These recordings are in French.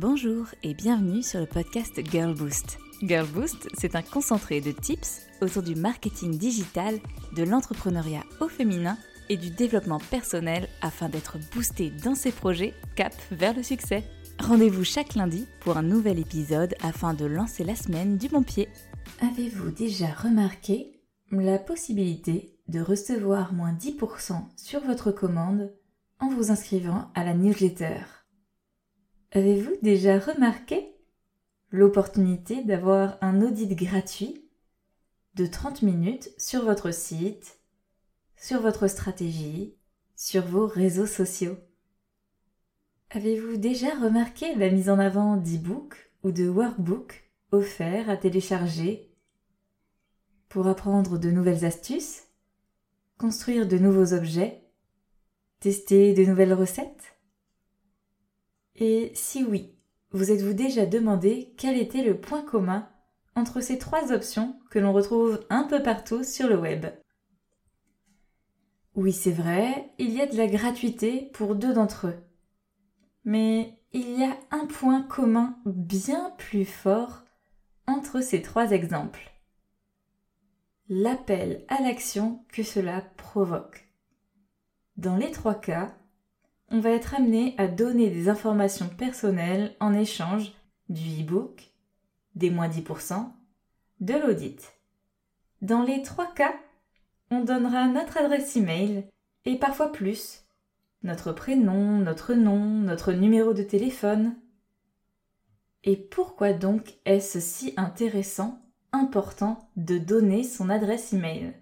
Bonjour et bienvenue sur le podcast Girl Boost. Girl Boost, c'est un concentré de tips autour du marketing digital, de l'entrepreneuriat au féminin et du développement personnel afin d'être boosté dans ses projets cap vers le succès. Rendez-vous chaque lundi pour un nouvel épisode afin de lancer la semaine du bon pied. Avez-vous déjà remarqué la possibilité de recevoir moins 10% sur votre commande en vous inscrivant à la newsletter? Avez-vous déjà remarqué l'opportunité d'avoir un audit gratuit de 30 minutes sur votre site, sur votre stratégie, sur vos réseaux sociaux? Avez-vous déjà remarqué la mise en avant d'e-books ou de workbooks offerts à télécharger pour apprendre de nouvelles astuces, construire de nouveaux objets, tester de nouvelles recettes? Et si oui, vous êtes-vous déjà demandé quel était le point commun entre ces trois options que l'on retrouve un peu partout sur le web? Oui, c'est vrai, il y a de la gratuité pour deux d'entre eux. Mais il y a un point commun bien plus fort entre ces trois exemples. L'appel à l'action que cela provoque. Dans les trois cas, on va être amené à donner des informations personnelles en échange du e-book, des moins 10%, de l'audit. Dans les trois cas, on donnera notre adresse email et parfois plus, notre prénom, notre nom, notre numéro de téléphone. Et pourquoi donc est-ce si intéressant, important de donner son adresse email?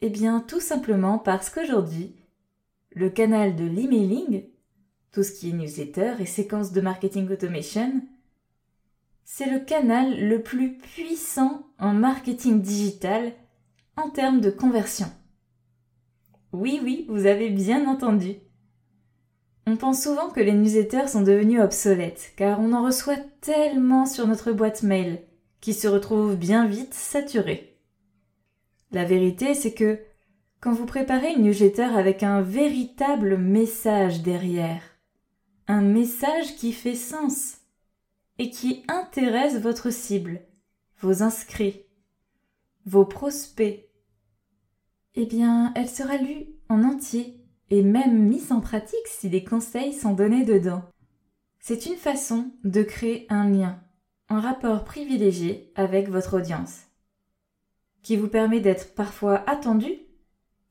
Eh bien tout simplement parce qu'aujourd'hui, le canal de l'emailing, tout ce qui est newsletter et séquences de marketing automation, c'est le canal le plus puissant en marketing digital en termes de conversion. Oui, oui, vous avez bien entendu. On pense souvent que les newsletters sont devenus obsolètes, car on en reçoit tellement sur notre boîte mail, qui se retrouve bien vite saturée. La vérité, c'est que quand vous préparez une newsletter avec un véritable message derrière, un message qui fait sens et qui intéresse votre cible, vos inscrits, vos prospects, eh bien, elle sera lue en entier et même mise en pratique si des conseils sont donnés dedans. C'est une façon de créer un lien, un rapport privilégié avec votre audience, qui vous permet d'être parfois attendu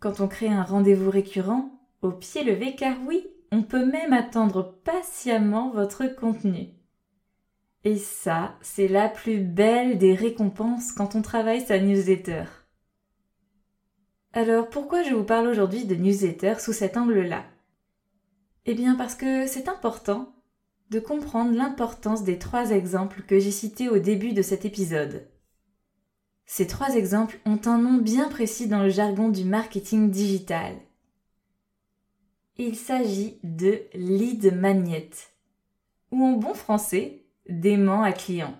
quand on crée un rendez-vous récurrent, au pied levé, car oui, on peut même attendre patiemment votre contenu. Et ça, c'est la plus belle des récompenses quand on travaille sa newsletter. Alors pourquoi je vous parle aujourd'hui de newsletter sous cet angle-là? Eh bien parce que c'est important de comprendre l'importance des trois exemples que j'ai cités au début de cet épisode. Ces trois exemples ont un nom bien précis dans le jargon du marketing digital. Il s'agit de lead magnet, ou en bon français, d'aimant à client.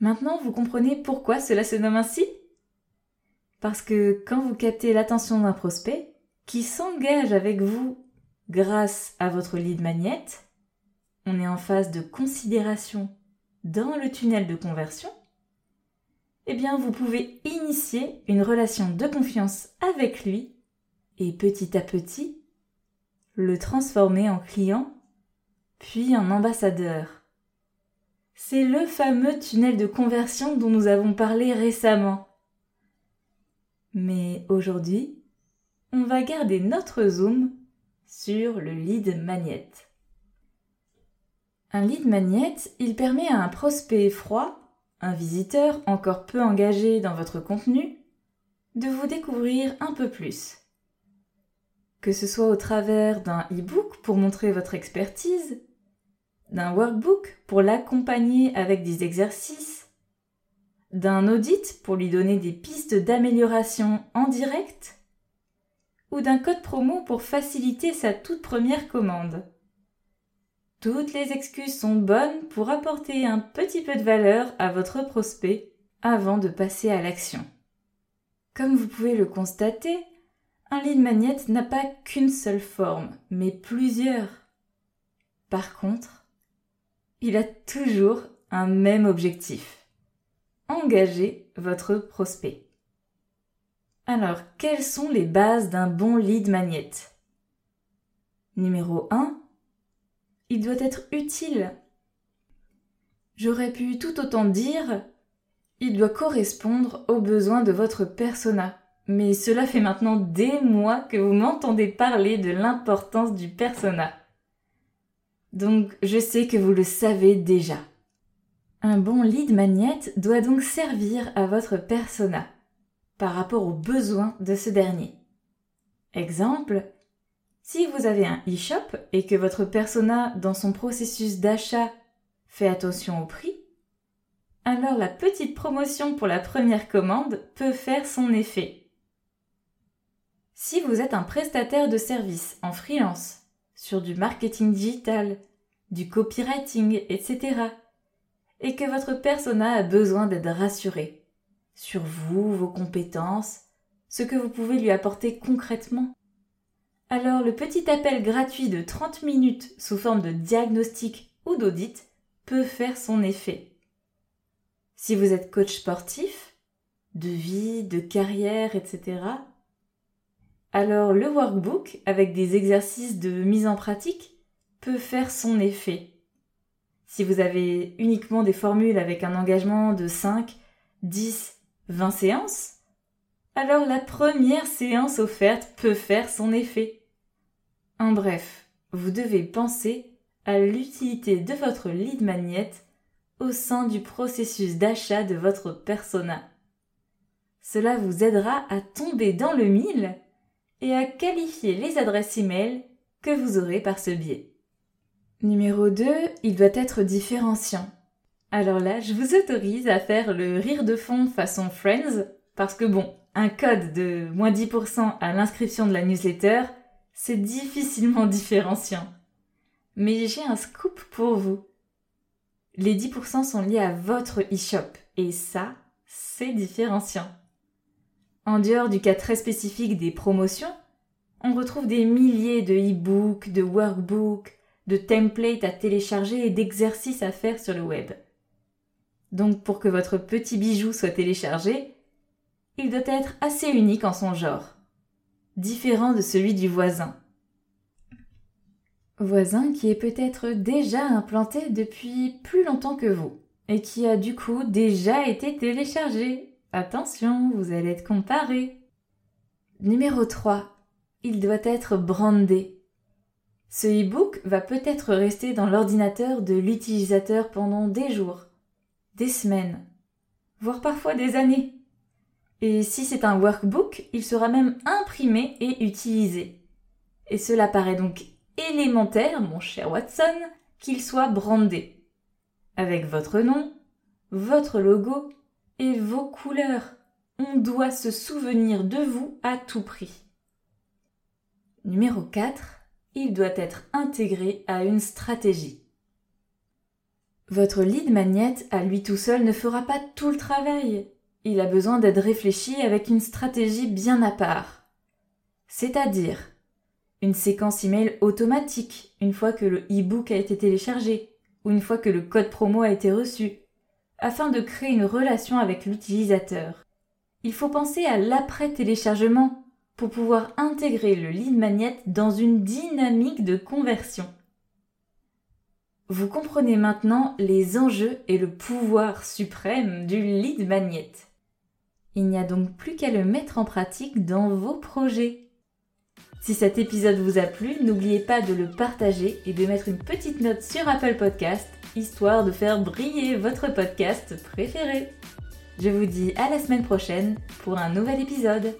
Maintenant, vous comprenez pourquoi cela se nomme ainsi? Parce que quand vous captez l'attention d'un prospect qui s'engage avec vous grâce à votre lead magnet, on est en phase de considération dans le tunnel de conversion eh bien vous pouvez initier une relation de confiance avec lui et petit à petit le transformer en client, puis en ambassadeur. C'est le fameux tunnel de conversion dont nous avons parlé récemment. Mais aujourd'hui, on va garder notre zoom sur le lead magnet. Un lead magnet, il permet à un prospect froid un visiteur encore peu engagé dans votre contenu, de vous découvrir un peu plus. Que ce soit au travers d'un e-book pour montrer votre expertise, d'un workbook pour l'accompagner avec des exercices, d'un audit pour lui donner des pistes d'amélioration en direct, ou d'un code promo pour faciliter sa toute première commande. Toutes les excuses sont bonnes pour apporter un petit peu de valeur à votre prospect avant de passer à l'action. Comme vous pouvez le constater, un lead magnet n'a pas qu'une seule forme, mais plusieurs. Par contre, il a toujours un même objectif. Engager votre prospect. Alors, quelles sont les bases d'un bon lead magnet? Numéro 1. Il doit être utile. J'aurais pu tout autant dire il doit correspondre aux besoins de votre persona. Mais cela fait maintenant des mois que vous m'entendez parler de l'importance du persona. Donc je sais que vous le savez déjà. Un bon lead magnet doit donc servir à votre persona par rapport aux besoins de ce dernier. Exemple, si vous avez un e-shop et que votre persona dans son processus d'achat fait attention au prix, alors la petite promotion pour la première commande peut faire son effet. Si vous êtes un prestataire de services en freelance, sur du marketing digital, du copywriting, etc., et que votre persona a besoin d'être rassuré sur vous, vos compétences, ce que vous pouvez lui apporter concrètement, alors le petit appel gratuit de 30 minutes sous forme de diagnostic ou d'audit peut faire son effet. Si vous êtes coach sportif, de vie, de carrière, etc., alors le workbook, avec des exercices de mise en pratique, peut faire son effet. Si vous avez uniquement des formules avec un engagement de 5, 10, 20 séances, alors la première séance offerte peut faire son effet. En bref, vous devez penser à l'utilité de votre lead magnet au sein du processus d'achat de votre persona. Cela vous aidera à tomber dans le mille et à qualifier les adresses e-mail que vous aurez par ce biais. Numéro 2, il doit être différenciant. Alors là, je vous autorise à faire le rire de fond façon Friends, parce que bon, un code de moins 10% à l'inscription de la newsletter, c'est difficilement différenciant. Mais j'ai un scoop pour vous. Les 10% sont liés à votre e-shop, et ça, c'est différenciant. En dehors du cas très spécifique des promotions, on retrouve des milliers de e-books, de workbooks, de templates à télécharger et d'exercices à faire sur le web. Donc pour que votre petit bijou soit téléchargé, il doit être assez unique en son genre, différent de celui du voisin. Voisin qui est peut-être déjà implanté depuis plus longtemps que vous et qui a du coup déjà été téléchargé Attention, vous allez être comparé. Numéro 3. Il doit être brandé. Ce e-book va peut-être rester dans l'ordinateur de l'utilisateur pendant des jours, des semaines, voire parfois des années. Et si c'est un workbook, il sera même imprimé et utilisé. Et cela paraît donc élémentaire, mon cher Watson, qu'il soit brandé. Avec votre nom, votre logo et vos couleurs. On doit se souvenir de vous à tout prix. Numéro 4. Il doit être intégré à une stratégie. Votre lead magnet à lui tout seul ne fera pas tout le travail. Il a besoin d'être réfléchi avec une stratégie bien à part. C'est-à-dire une séquence email automatique une fois que le e-book a été téléchargé ou une fois que le code promo a été reçu, afin de créer une relation avec l'utilisateur. Il faut penser à l'après-téléchargement pour pouvoir intégrer le lead magnet dans une dynamique de conversion. Vous comprenez maintenant les enjeux et le pouvoir suprême du lead magnet. Il n'y a donc plus qu'à le mettre en pratique dans vos projets. Si cet épisode vous a plu, n'oubliez pas de le partager et de mettre une petite note sur Apple Podcast histoire de faire briller votre podcast préféré. Je vous dis à la semaine prochaine pour un nouvel épisode.